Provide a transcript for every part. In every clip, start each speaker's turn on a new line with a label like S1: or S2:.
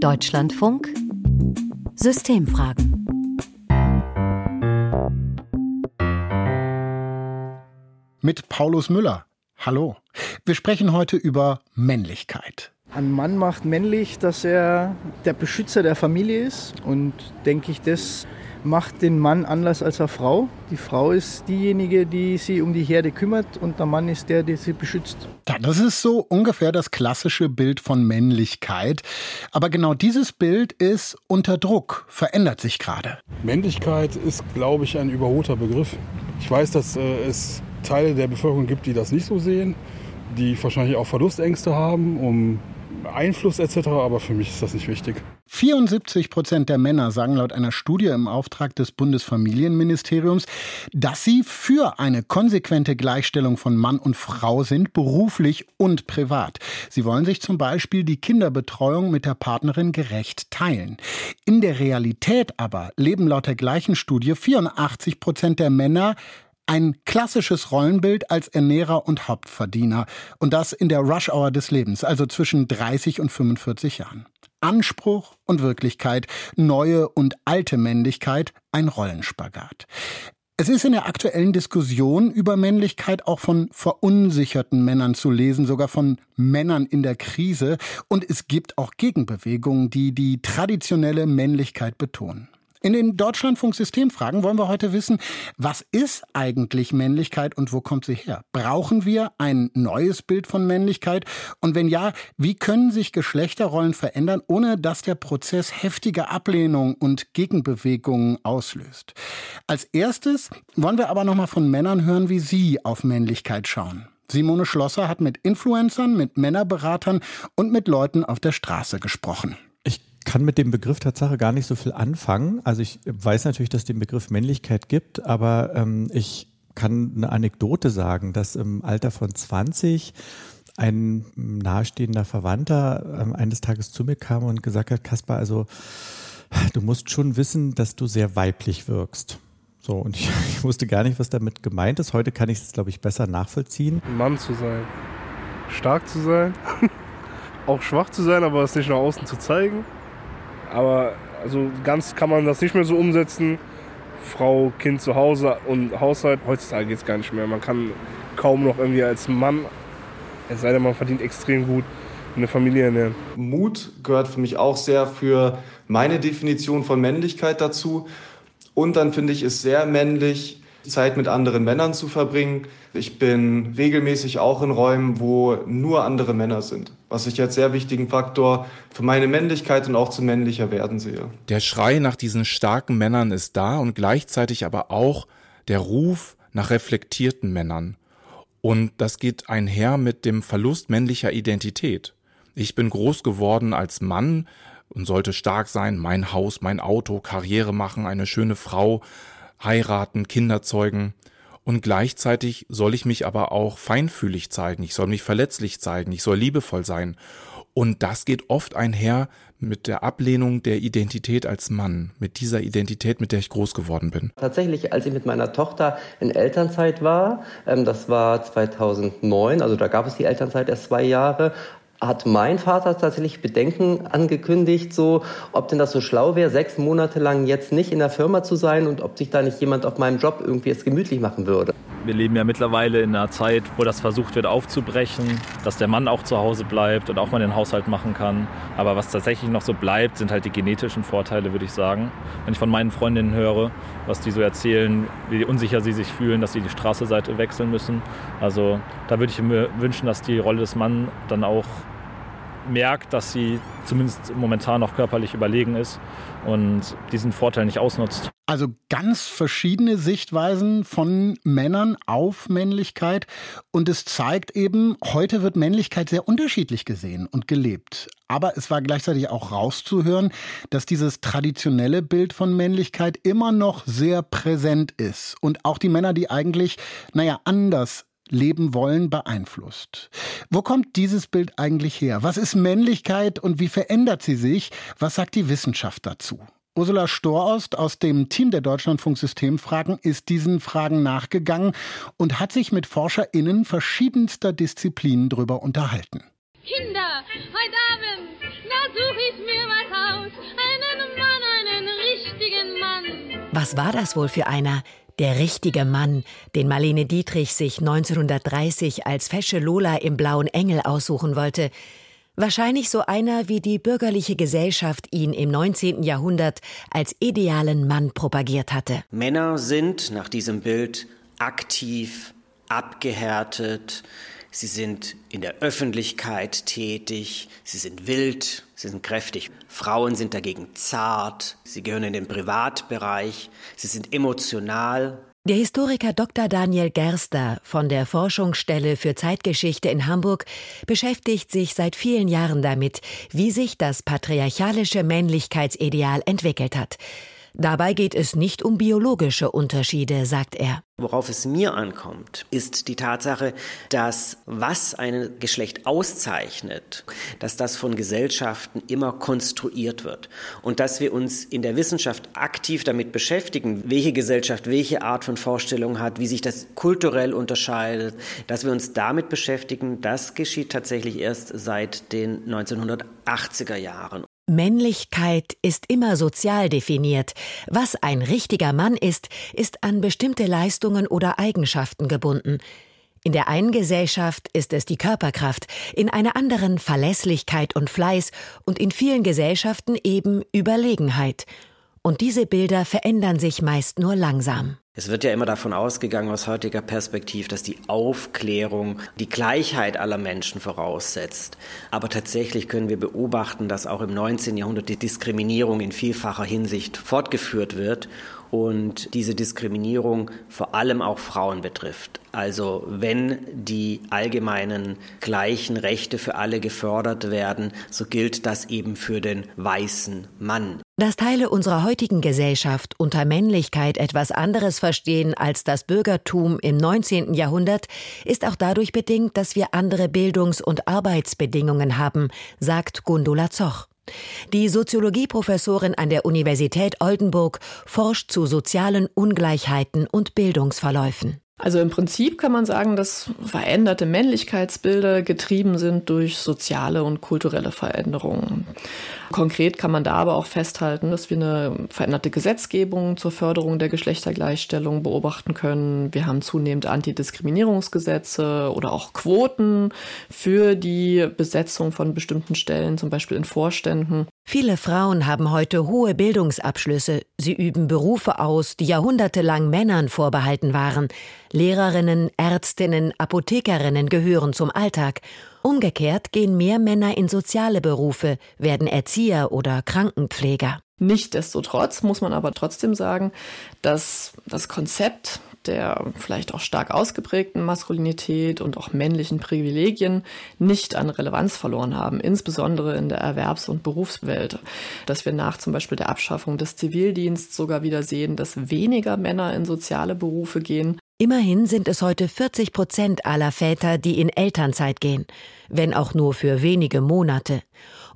S1: Deutschlandfunk Systemfragen.
S2: Mit Paulus Müller. Hallo. Wir sprechen heute über Männlichkeit.
S3: Ein Mann macht männlich, dass er der Beschützer der Familie ist. Und denke ich, das macht den Mann anders als eine Frau. Die Frau ist diejenige, die sich um die Herde kümmert und der Mann ist der, der sie beschützt.
S2: Ja, das ist so ungefähr das klassische Bild von Männlichkeit. Aber genau dieses Bild ist unter Druck, verändert sich gerade.
S4: Männlichkeit ist, glaube ich, ein überholter Begriff. Ich weiß, dass äh, es Teile der Bevölkerung gibt, die das nicht so sehen, die wahrscheinlich auch Verlustängste haben, um Einfluss etc., aber für mich ist das nicht wichtig.
S2: 74 Prozent der Männer sagen laut einer Studie im Auftrag des Bundesfamilienministeriums, dass sie für eine konsequente Gleichstellung von Mann und Frau sind, beruflich und privat. Sie wollen sich zum Beispiel die Kinderbetreuung mit der Partnerin gerecht teilen. In der Realität aber leben laut der gleichen Studie 84 Prozent der Männer ein klassisches Rollenbild als Ernährer und Hauptverdiener. Und das in der Rush-Hour des Lebens, also zwischen 30 und 45 Jahren. Anspruch und Wirklichkeit, neue und alte Männlichkeit, ein Rollenspagat. Es ist in der aktuellen Diskussion über Männlichkeit auch von verunsicherten Männern zu lesen, sogar von Männern in der Krise. Und es gibt auch Gegenbewegungen, die die traditionelle Männlichkeit betonen. In den Deutschlandfunk-Systemfragen wollen wir heute wissen, was ist eigentlich Männlichkeit und wo kommt sie her? Brauchen wir ein neues Bild von Männlichkeit? Und wenn ja, wie können sich Geschlechterrollen verändern, ohne dass der Prozess heftige Ablehnung und Gegenbewegungen auslöst? Als erstes wollen wir aber nochmal von Männern hören, wie sie auf Männlichkeit schauen. Simone Schlosser hat mit Influencern, mit Männerberatern und mit Leuten auf der Straße gesprochen
S5: kann mit dem Begriff Tatsache gar nicht so viel anfangen. Also ich weiß natürlich, dass es den Begriff Männlichkeit gibt, aber ähm, ich kann eine Anekdote sagen, dass im Alter von 20 ein nahestehender Verwandter ähm, eines Tages zu mir kam und gesagt hat, Kaspar, also du musst schon wissen, dass du sehr weiblich wirkst. So, und ich, ich wusste gar nicht, was damit gemeint ist. Heute kann ich es, glaube ich, besser nachvollziehen.
S6: Ein Mann zu sein, stark zu sein, auch schwach zu sein, aber es nicht nach außen zu zeigen. Aber also ganz kann man das nicht mehr so umsetzen. Frau, Kind zu Hause und Haushalt. Heutzutage geht es gar nicht mehr. Man kann kaum noch irgendwie als Mann, es sei denn, man verdient extrem gut, eine Familie ernähren.
S7: Mut gehört für mich auch sehr für meine Definition von Männlichkeit dazu. Und dann finde ich es sehr männlich, Zeit mit anderen Männern zu verbringen. Ich bin regelmäßig auch in Räumen, wo nur andere Männer sind, was ich als sehr wichtigen Faktor für meine Männlichkeit und auch zum männlicher werden sehe.
S8: Der Schrei nach diesen starken Männern ist da und gleichzeitig aber auch der Ruf nach reflektierten Männern. Und das geht einher mit dem Verlust männlicher Identität. Ich bin groß geworden als Mann und sollte stark sein, mein Haus, mein Auto, Karriere machen, eine schöne Frau, heiraten, Kinder zeugen. Und gleichzeitig soll ich mich aber auch feinfühlig zeigen, ich soll mich verletzlich zeigen, ich soll liebevoll sein. Und das geht oft einher mit der Ablehnung der Identität als Mann, mit dieser Identität, mit der ich groß geworden bin.
S9: Tatsächlich, als ich mit meiner Tochter in Elternzeit war, ähm, das war 2009, also da gab es die Elternzeit erst zwei Jahre, hat mein Vater tatsächlich Bedenken angekündigt, so ob denn das so schlau wäre, sechs Monate lang jetzt nicht in der Firma zu sein und ob sich da nicht jemand auf meinem Job irgendwie es gemütlich machen würde.
S10: Wir leben ja mittlerweile in einer Zeit, wo das versucht wird aufzubrechen, dass der Mann auch zu Hause bleibt und auch mal den Haushalt machen kann. Aber was tatsächlich noch so bleibt, sind halt die genetischen Vorteile, würde ich sagen. Wenn ich von meinen Freundinnen höre, was die so erzählen, wie unsicher sie sich fühlen, dass sie die Straßenseite wechseln müssen. Also da würde ich mir wünschen, dass die Rolle des Mannes dann auch merkt, dass sie zumindest momentan noch körperlich überlegen ist und diesen Vorteil nicht ausnutzt.
S2: Also ganz verschiedene Sichtweisen von Männern auf Männlichkeit und es zeigt eben, heute wird Männlichkeit sehr unterschiedlich gesehen und gelebt. Aber es war gleichzeitig auch rauszuhören, dass dieses traditionelle Bild von Männlichkeit immer noch sehr präsent ist und auch die Männer, die eigentlich, naja, anders leben wollen, beeinflusst. Wo kommt dieses Bild eigentlich her? Was ist Männlichkeit und wie verändert sie sich? Was sagt die Wissenschaft dazu? Ursula Storost aus dem Team der Deutschlandfunk Systemfragen ist diesen Fragen nachgegangen und hat sich mit ForscherInnen verschiedenster Disziplinen drüber unterhalten.
S11: Kinder, heute Abend, da suche ich mir was aus. Einen Mann, einen richtigen Mann.
S1: Was war das wohl für einer? Der richtige Mann, den Marlene Dietrich sich 1930 als fesche Lola im Blauen Engel aussuchen wollte. Wahrscheinlich so einer, wie die bürgerliche Gesellschaft ihn im 19. Jahrhundert als idealen Mann propagiert hatte.
S11: Männer sind nach diesem Bild aktiv, abgehärtet, sie sind in der Öffentlichkeit tätig, sie sind wild, sie sind kräftig. Frauen sind dagegen zart, sie gehören in den Privatbereich, sie sind emotional.
S1: Der Historiker Dr. Daniel Gerster von der Forschungsstelle für Zeitgeschichte in Hamburg beschäftigt sich seit vielen Jahren damit, wie sich das patriarchalische Männlichkeitsideal entwickelt hat. Dabei geht es nicht um biologische Unterschiede, sagt er.
S11: Worauf es mir ankommt, ist die Tatsache, dass was ein Geschlecht auszeichnet, dass das von Gesellschaften immer konstruiert wird und dass wir uns in der Wissenschaft aktiv damit beschäftigen, welche Gesellschaft welche Art von Vorstellung hat, wie sich das kulturell unterscheidet, dass wir uns damit beschäftigen, das geschieht tatsächlich erst seit den 1980er Jahren.
S1: Männlichkeit ist immer sozial definiert. Was ein richtiger Mann ist, ist an bestimmte Leistungen oder Eigenschaften gebunden. In der einen Gesellschaft ist es die Körperkraft, in einer anderen Verlässlichkeit und Fleiß und in vielen Gesellschaften eben Überlegenheit. Und diese Bilder verändern sich meist nur langsam.
S11: Es wird ja immer davon ausgegangen aus heutiger Perspektive, dass die Aufklärung die Gleichheit aller Menschen voraussetzt. Aber tatsächlich können wir beobachten, dass auch im 19. Jahrhundert die Diskriminierung in vielfacher Hinsicht fortgeführt wird und diese Diskriminierung vor allem auch Frauen betrifft. Also wenn die allgemeinen gleichen Rechte für alle gefördert werden, so gilt das eben für den weißen Mann.
S1: Dass Teile unserer heutigen Gesellschaft unter Männlichkeit etwas anderes verstehen als das Bürgertum im 19. Jahrhundert, ist auch dadurch bedingt, dass wir andere Bildungs- und Arbeitsbedingungen haben, sagt Gundula Zoch. Die Soziologieprofessorin an der Universität Oldenburg forscht zu sozialen Ungleichheiten und Bildungsverläufen.
S12: Also im Prinzip kann man sagen, dass veränderte Männlichkeitsbilder getrieben sind durch soziale und kulturelle Veränderungen. Konkret kann man da aber auch festhalten, dass wir eine veränderte Gesetzgebung zur Förderung der Geschlechtergleichstellung beobachten können. Wir haben zunehmend Antidiskriminierungsgesetze oder auch Quoten für die Besetzung von bestimmten Stellen, zum Beispiel in Vorständen.
S1: Viele Frauen haben heute hohe Bildungsabschlüsse. Sie üben Berufe aus, die jahrhundertelang Männern vorbehalten waren. Lehrerinnen, Ärztinnen, Apothekerinnen gehören zum Alltag. Umgekehrt gehen mehr Männer in soziale Berufe, werden Erzieher oder Krankenpfleger.
S12: Nichtsdestotrotz muss man aber trotzdem sagen, dass das Konzept der vielleicht auch stark ausgeprägten Maskulinität und auch männlichen Privilegien nicht an Relevanz verloren haben, insbesondere in der Erwerbs- und Berufswelt. Dass wir nach zum Beispiel der Abschaffung des Zivildienstes sogar wieder sehen, dass weniger Männer in soziale Berufe gehen.
S1: Immerhin sind es heute 40 Prozent aller Väter, die in Elternzeit gehen, wenn auch nur für wenige Monate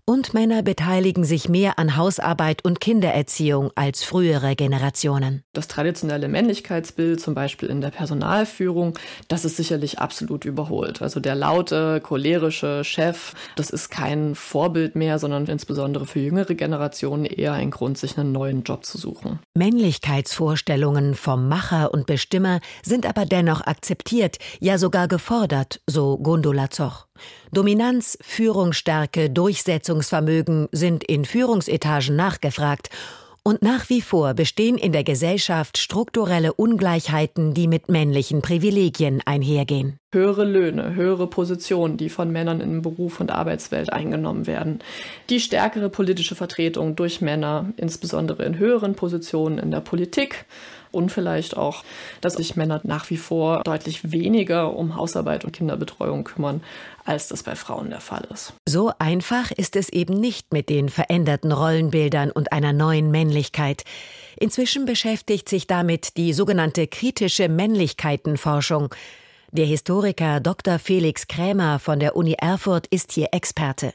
S1: und Männer beteiligen sich mehr an Hausarbeit und Kindererziehung als frühere Generationen.
S12: Das traditionelle Männlichkeitsbild, zum Beispiel in der Personalführung, das ist sicherlich absolut überholt. Also der laute, cholerische Chef, das ist kein Vorbild mehr, sondern insbesondere für jüngere Generationen eher ein Grund, sich einen neuen Job zu suchen.
S1: Männlichkeitsvorstellungen vom Macher und Bestimmer sind aber dennoch akzeptiert, ja sogar gefordert, so Gundula Zoch. Dominanz, Führungsstärke, Durchsetzungsvermögen sind in Führungsetagen nachgefragt und nach wie vor bestehen in der Gesellschaft strukturelle Ungleichheiten, die mit männlichen Privilegien einhergehen.
S12: Höhere Löhne, höhere Positionen, die von Männern in Beruf und Arbeitswelt eingenommen werden. Die stärkere politische Vertretung durch Männer, insbesondere in höheren Positionen in der Politik und vielleicht auch, dass sich Männer nach wie vor deutlich weniger um Hausarbeit und Kinderbetreuung kümmern, als das bei Frauen der Fall ist.
S1: So einfach ist es eben nicht mit den veränderten Rollenbildern und einer neuen Männlichkeit. Inzwischen beschäftigt sich damit die sogenannte kritische Männlichkeitenforschung. Der Historiker Dr. Felix Krämer von der Uni Erfurt ist hier Experte.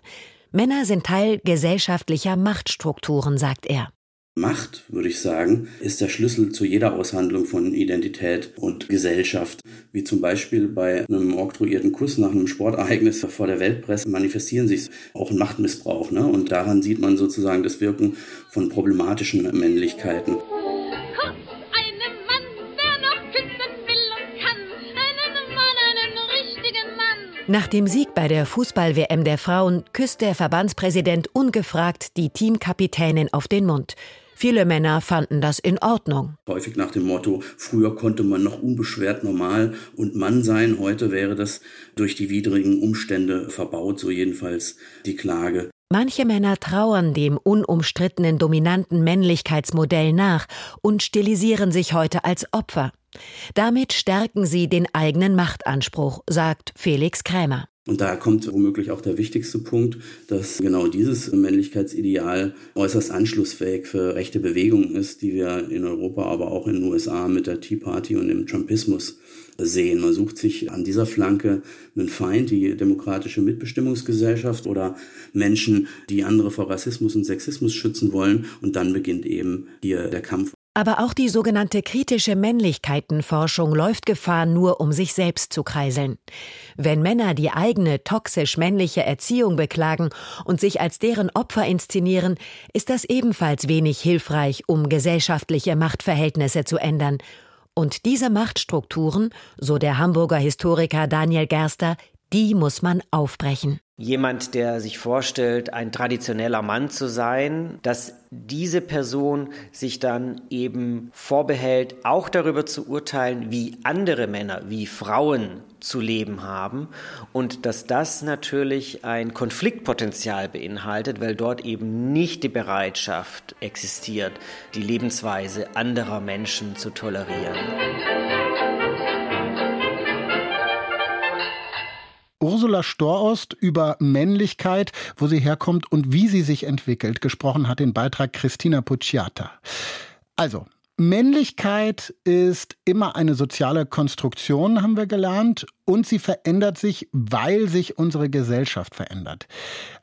S1: Männer sind Teil gesellschaftlicher Machtstrukturen, sagt er.
S13: Macht, würde ich sagen, ist der Schlüssel zu jeder Aushandlung von Identität und Gesellschaft. Wie zum Beispiel bei einem oktroyierten Kuss nach einem Sportereignis vor der Weltpresse manifestieren sich auch Machtmissbrauch. Ne? Und daran sieht man sozusagen das Wirken von problematischen Männlichkeiten.
S1: Nach dem Sieg bei der Fußball-WM der Frauen küsst der Verbandspräsident ungefragt die Teamkapitänin auf den Mund. Viele Männer fanden das in Ordnung.
S13: Häufig nach dem Motto, früher konnte man noch unbeschwert normal und Mann sein, heute wäre das durch die widrigen Umstände verbaut, so jedenfalls die Klage.
S1: Manche Männer trauern dem unumstrittenen dominanten Männlichkeitsmodell nach und stilisieren sich heute als Opfer. Damit stärken sie den eigenen Machtanspruch, sagt Felix Krämer.
S13: Und da kommt womöglich auch der wichtigste Punkt, dass genau dieses Männlichkeitsideal äußerst anschlussfähig für rechte Bewegungen ist, die wir in Europa, aber auch in den USA mit der Tea Party und dem Trumpismus sehen. Man sucht sich an dieser Flanke einen Feind, die demokratische Mitbestimmungsgesellschaft oder Menschen, die andere vor Rassismus und Sexismus schützen wollen. Und dann beginnt eben hier der Kampf.
S1: Aber auch die sogenannte kritische Männlichkeitenforschung läuft Gefahr, nur um sich selbst zu kreiseln. Wenn Männer die eigene toxisch männliche Erziehung beklagen und sich als deren Opfer inszenieren, ist das ebenfalls wenig hilfreich, um gesellschaftliche Machtverhältnisse zu ändern. Und diese Machtstrukturen, so der Hamburger Historiker Daniel Gerster, die muss man aufbrechen.
S11: Jemand, der sich vorstellt, ein traditioneller Mann zu sein, dass diese Person sich dann eben vorbehält, auch darüber zu urteilen, wie andere Männer, wie Frauen zu leben haben und dass das natürlich ein Konfliktpotenzial beinhaltet, weil dort eben nicht die Bereitschaft existiert, die Lebensweise anderer Menschen zu tolerieren.
S2: Ursula Storost über Männlichkeit, wo sie herkommt und wie sie sich entwickelt. Gesprochen hat den Beitrag Christina Pucciata. Also, Männlichkeit ist immer eine soziale Konstruktion, haben wir gelernt, und sie verändert sich, weil sich unsere Gesellschaft verändert.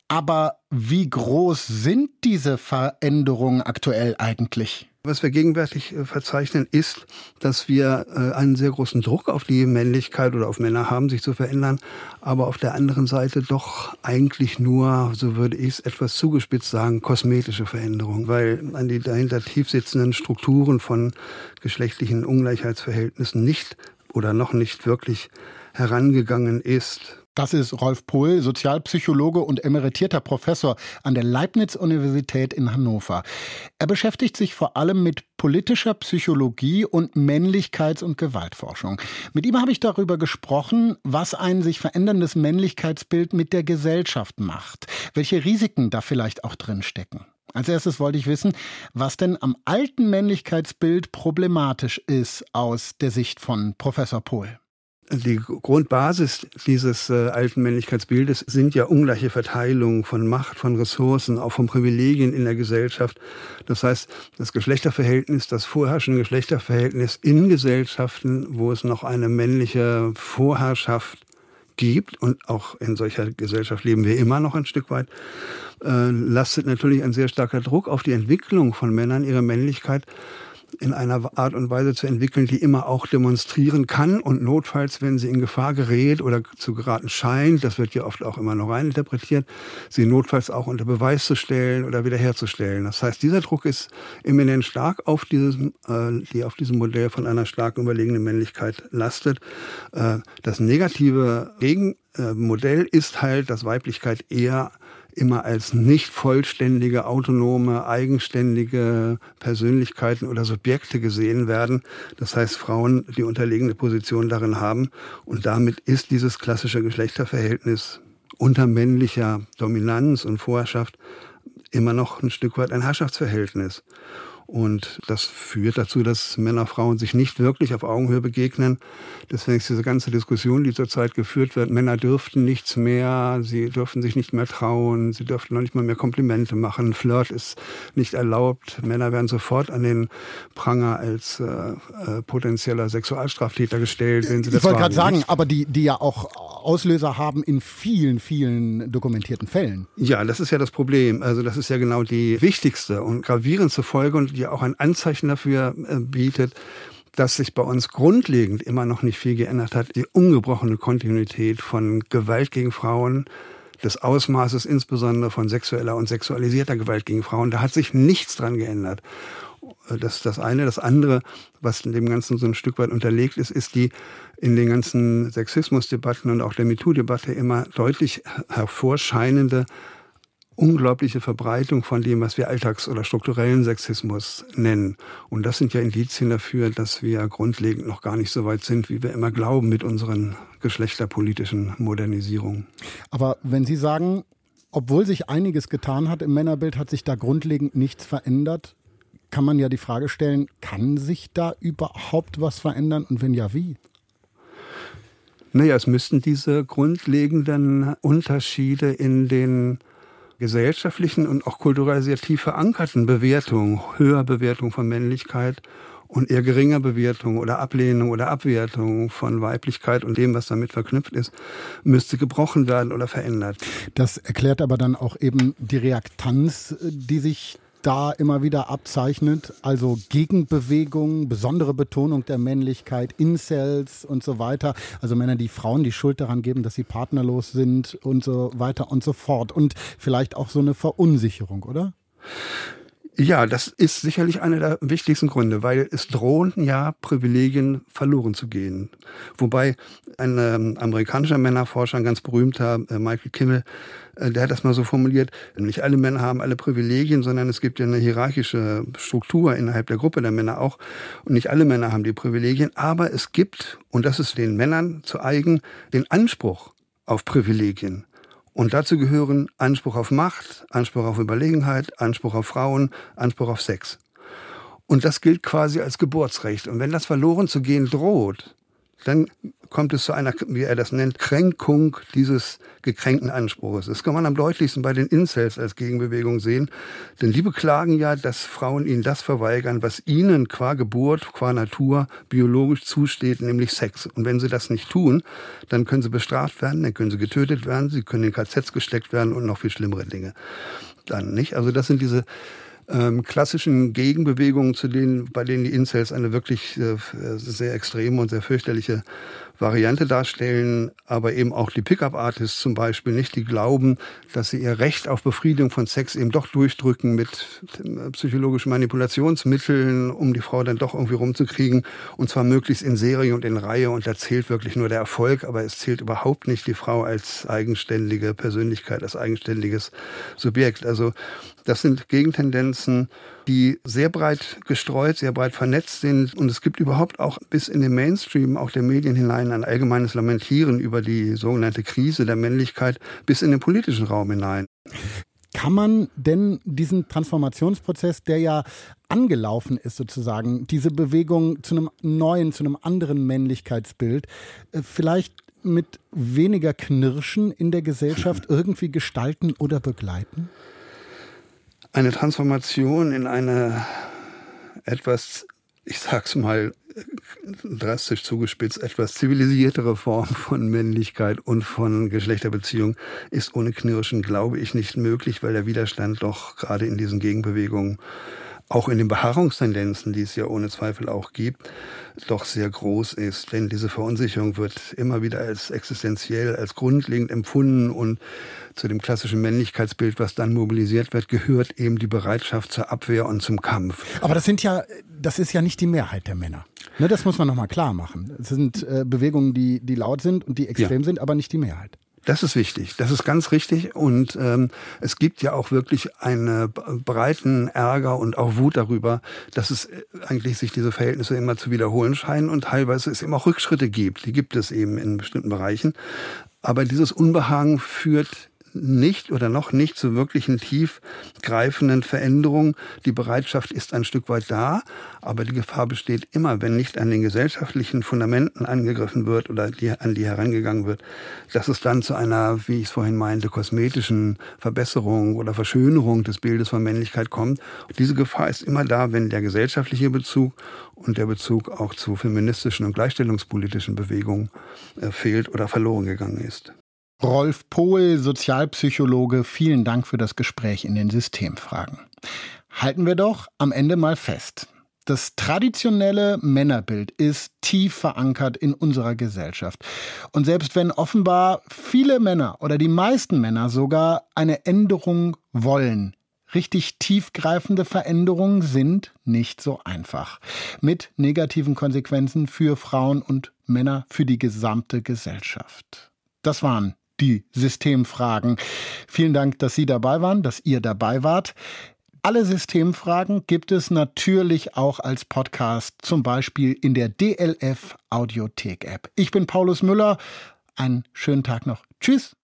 S2: Aber wie groß sind diese Veränderungen aktuell eigentlich?
S14: Was wir gegenwärtig äh, verzeichnen, ist, dass wir äh, einen sehr großen Druck auf die Männlichkeit oder auf Männer haben, sich zu verändern, aber auf der anderen Seite doch eigentlich nur, so würde ich es etwas zugespitzt sagen, kosmetische Veränderungen, weil an die dahinter tief sitzenden Strukturen von geschlechtlichen Ungleichheitsverhältnissen nicht oder noch nicht wirklich herangegangen ist.
S2: Das ist Rolf Pohl, Sozialpsychologe und emeritierter Professor an der Leibniz-Universität in Hannover. Er beschäftigt sich vor allem mit politischer Psychologie und Männlichkeits- und Gewaltforschung. Mit ihm habe ich darüber gesprochen, was ein sich veränderndes Männlichkeitsbild mit der Gesellschaft macht, welche Risiken da vielleicht auch drin stecken. Als erstes wollte ich wissen, was denn am alten Männlichkeitsbild problematisch ist aus der Sicht von Professor Pohl
S14: die Grundbasis dieses äh, alten Männlichkeitsbildes sind ja ungleiche Verteilungen von Macht, von Ressourcen, auch von Privilegien in der Gesellschaft. Das heißt, das Geschlechterverhältnis, das vorherrschende Geschlechterverhältnis in Gesellschaften, wo es noch eine männliche Vorherrschaft gibt, und auch in solcher Gesellschaft leben wir immer noch ein Stück weit, äh, lastet natürlich ein sehr starker Druck auf die Entwicklung von Männern, ihre Männlichkeit in einer Art und Weise zu entwickeln, die immer auch demonstrieren kann und notfalls, wenn sie in Gefahr gerät oder zu geraten scheint, das wird ja oft auch immer noch reininterpretiert, sie notfalls auch unter Beweis zu stellen oder wiederherzustellen. Das heißt, dieser Druck ist eminent stark auf dieses, äh, die auf diesem Modell von einer stark überlegenen Männlichkeit lastet. Äh, das negative Gegenmodell ist halt, dass Weiblichkeit eher immer als nicht vollständige, autonome, eigenständige Persönlichkeiten oder Subjekte gesehen werden. Das heißt, Frauen die unterlegene Position darin haben. Und damit ist dieses klassische Geschlechterverhältnis unter männlicher Dominanz und Vorherrschaft immer noch ein Stück weit ein Herrschaftsverhältnis. Und das führt dazu, dass Männer und Frauen sich nicht wirklich auf Augenhöhe begegnen. Deswegen ist diese ganze Diskussion, die zurzeit geführt wird, Männer dürften nichts mehr, sie dürfen sich nicht mehr trauen, sie dürften noch nicht mal mehr Komplimente machen, Flirt ist nicht erlaubt, Männer werden sofort an den Pranger als äh, äh, potenzieller Sexualstraftäter gestellt, wenn sie das
S2: Ich wollte gerade sagen, aber die, die ja auch Auslöser haben in vielen, vielen dokumentierten Fällen.
S14: Ja, das ist ja das Problem. Also das ist ja genau die wichtigste und gravierendste Folge und die auch ein Anzeichen dafür äh, bietet, dass sich bei uns grundlegend immer noch nicht viel geändert hat. Die ungebrochene Kontinuität von Gewalt gegen Frauen, des Ausmaßes insbesondere von sexueller und sexualisierter Gewalt gegen Frauen, da hat sich nichts dran geändert. Das ist das eine. Das andere, was dem Ganzen so ein Stück weit unterlegt ist, ist die in den ganzen Sexismusdebatten und auch der MeToo-Debatte immer deutlich hervorscheinende unglaubliche Verbreitung von dem, was wir Alltags- oder strukturellen Sexismus nennen. Und das sind ja Indizien dafür, dass wir grundlegend noch gar nicht so weit sind, wie wir immer glauben mit unseren geschlechterpolitischen Modernisierungen.
S2: Aber wenn Sie sagen, obwohl sich einiges getan hat im Männerbild, hat sich da grundlegend nichts verändert, kann man ja die Frage stellen, kann sich da überhaupt was verändern und wenn ja, wie?
S14: Naja, es müssten diese grundlegenden Unterschiede in den gesellschaftlichen und auch kulturell sehr tief verankerten Bewertung, höher Bewertung von Männlichkeit und eher geringer Bewertung oder Ablehnung oder Abwertung von Weiblichkeit und dem, was damit verknüpft ist, müsste gebrochen werden oder verändert.
S2: Das erklärt aber dann auch eben die Reaktanz, die sich da immer wieder abzeichnet. Also Gegenbewegungen, besondere Betonung der Männlichkeit, Incels und so weiter. Also Männer, die Frauen die Schuld daran geben, dass sie partnerlos sind und so weiter und so fort. Und vielleicht auch so eine Verunsicherung, oder?
S14: Ja, das ist sicherlich einer der wichtigsten Gründe, weil es drohen ja Privilegien verloren zu gehen. Wobei ein ähm, amerikanischer Männerforscher, ein ganz berühmter, äh, Michael Kimmel, äh, der hat das mal so formuliert, nicht alle Männer haben alle Privilegien, sondern es gibt ja eine hierarchische Struktur innerhalb der Gruppe der Männer auch. Und nicht alle Männer haben die Privilegien, aber es gibt, und das ist den Männern zu eigen, den Anspruch auf Privilegien. Und dazu gehören Anspruch auf Macht, Anspruch auf Überlegenheit, Anspruch auf Frauen, Anspruch auf Sex. Und das gilt quasi als Geburtsrecht. Und wenn das verloren zu gehen droht, dann kommt es zu einer, wie er das nennt, Kränkung dieses gekränkten Anspruchs. Das kann man am deutlichsten bei den Incels als Gegenbewegung sehen. Denn die beklagen ja, dass Frauen ihnen das verweigern, was ihnen qua Geburt, qua Natur biologisch zusteht, nämlich Sex. Und wenn sie das nicht tun, dann können sie bestraft werden, dann können sie getötet werden, sie können in KZs gesteckt werden und noch viel schlimmere Dinge. Dann nicht. Also das sind diese ähm, klassischen Gegenbewegungen, zu denen, bei denen die Incels eine wirklich äh, sehr extreme und sehr fürchterliche Variante darstellen, aber eben auch die Pickup-Artists zum Beispiel nicht, die glauben, dass sie ihr Recht auf Befriedigung von Sex eben doch durchdrücken mit äh, psychologischen Manipulationsmitteln, um die Frau dann doch irgendwie rumzukriegen. Und zwar möglichst in Serie und in Reihe. Und da zählt wirklich nur der Erfolg, aber es zählt überhaupt nicht die Frau als eigenständige Persönlichkeit, als eigenständiges Subjekt. Also das sind Gegentendenzen, die sehr breit gestreut, sehr breit vernetzt sind. Und es gibt überhaupt auch bis in den Mainstream, auch der Medien hinein, ein allgemeines Lamentieren über die sogenannte Krise der Männlichkeit bis in den politischen Raum hinein.
S2: Kann man denn diesen Transformationsprozess, der ja angelaufen ist sozusagen, diese Bewegung zu einem neuen, zu einem anderen Männlichkeitsbild, äh, vielleicht mit weniger Knirschen in der Gesellschaft irgendwie gestalten oder begleiten?
S14: Eine Transformation in eine etwas, ich sag's mal drastisch zugespitzt, etwas zivilisiertere Form von Männlichkeit und von Geschlechterbeziehung ist ohne Knirschen, glaube ich, nicht möglich, weil der Widerstand doch gerade in diesen Gegenbewegungen auch in den Beharrungstendenzen, die es ja ohne Zweifel auch gibt, doch sehr groß ist. Denn diese Verunsicherung wird immer wieder als existenziell, als grundlegend empfunden und zu dem klassischen Männlichkeitsbild, was dann mobilisiert wird, gehört eben die Bereitschaft zur Abwehr und zum Kampf.
S2: Aber das sind ja, das ist ja nicht die Mehrheit der Männer. Ne, das muss man nochmal klar machen. Es sind äh, Bewegungen, die, die laut sind und die extrem ja. sind, aber nicht die Mehrheit.
S14: Das ist wichtig, das ist ganz richtig und ähm, es gibt ja auch wirklich einen breiten Ärger und auch Wut darüber, dass es äh, eigentlich sich diese Verhältnisse immer zu wiederholen scheinen und teilweise es eben auch Rückschritte gibt. Die gibt es eben in bestimmten Bereichen. Aber dieses Unbehagen führt nicht oder noch nicht zu wirklichen tiefgreifenden Veränderungen. Die Bereitschaft ist ein Stück weit da, aber die Gefahr besteht immer, wenn nicht an den gesellschaftlichen Fundamenten angegriffen wird oder die, an die herangegangen wird, dass es dann zu einer, wie ich es vorhin meinte, kosmetischen Verbesserung oder Verschönerung des Bildes von Männlichkeit kommt. Und diese Gefahr ist immer da, wenn der gesellschaftliche Bezug und der Bezug auch zu feministischen und gleichstellungspolitischen Bewegungen äh, fehlt oder verloren gegangen ist.
S2: Rolf Pohl, Sozialpsychologe, vielen Dank für das Gespräch in den Systemfragen. Halten wir doch am Ende mal fest. Das traditionelle Männerbild ist tief verankert in unserer Gesellschaft. Und selbst wenn offenbar viele Männer oder die meisten Männer sogar eine Änderung wollen, Richtig tiefgreifende Veränderungen sind nicht so einfach. Mit negativen Konsequenzen für Frauen und Männer, für die gesamte Gesellschaft. Das waren die Systemfragen. Vielen Dank, dass Sie dabei waren, dass ihr dabei wart. Alle Systemfragen gibt es natürlich auch als Podcast, zum Beispiel in der DLF Audiothek App. Ich bin Paulus Müller. Einen schönen Tag noch. Tschüss.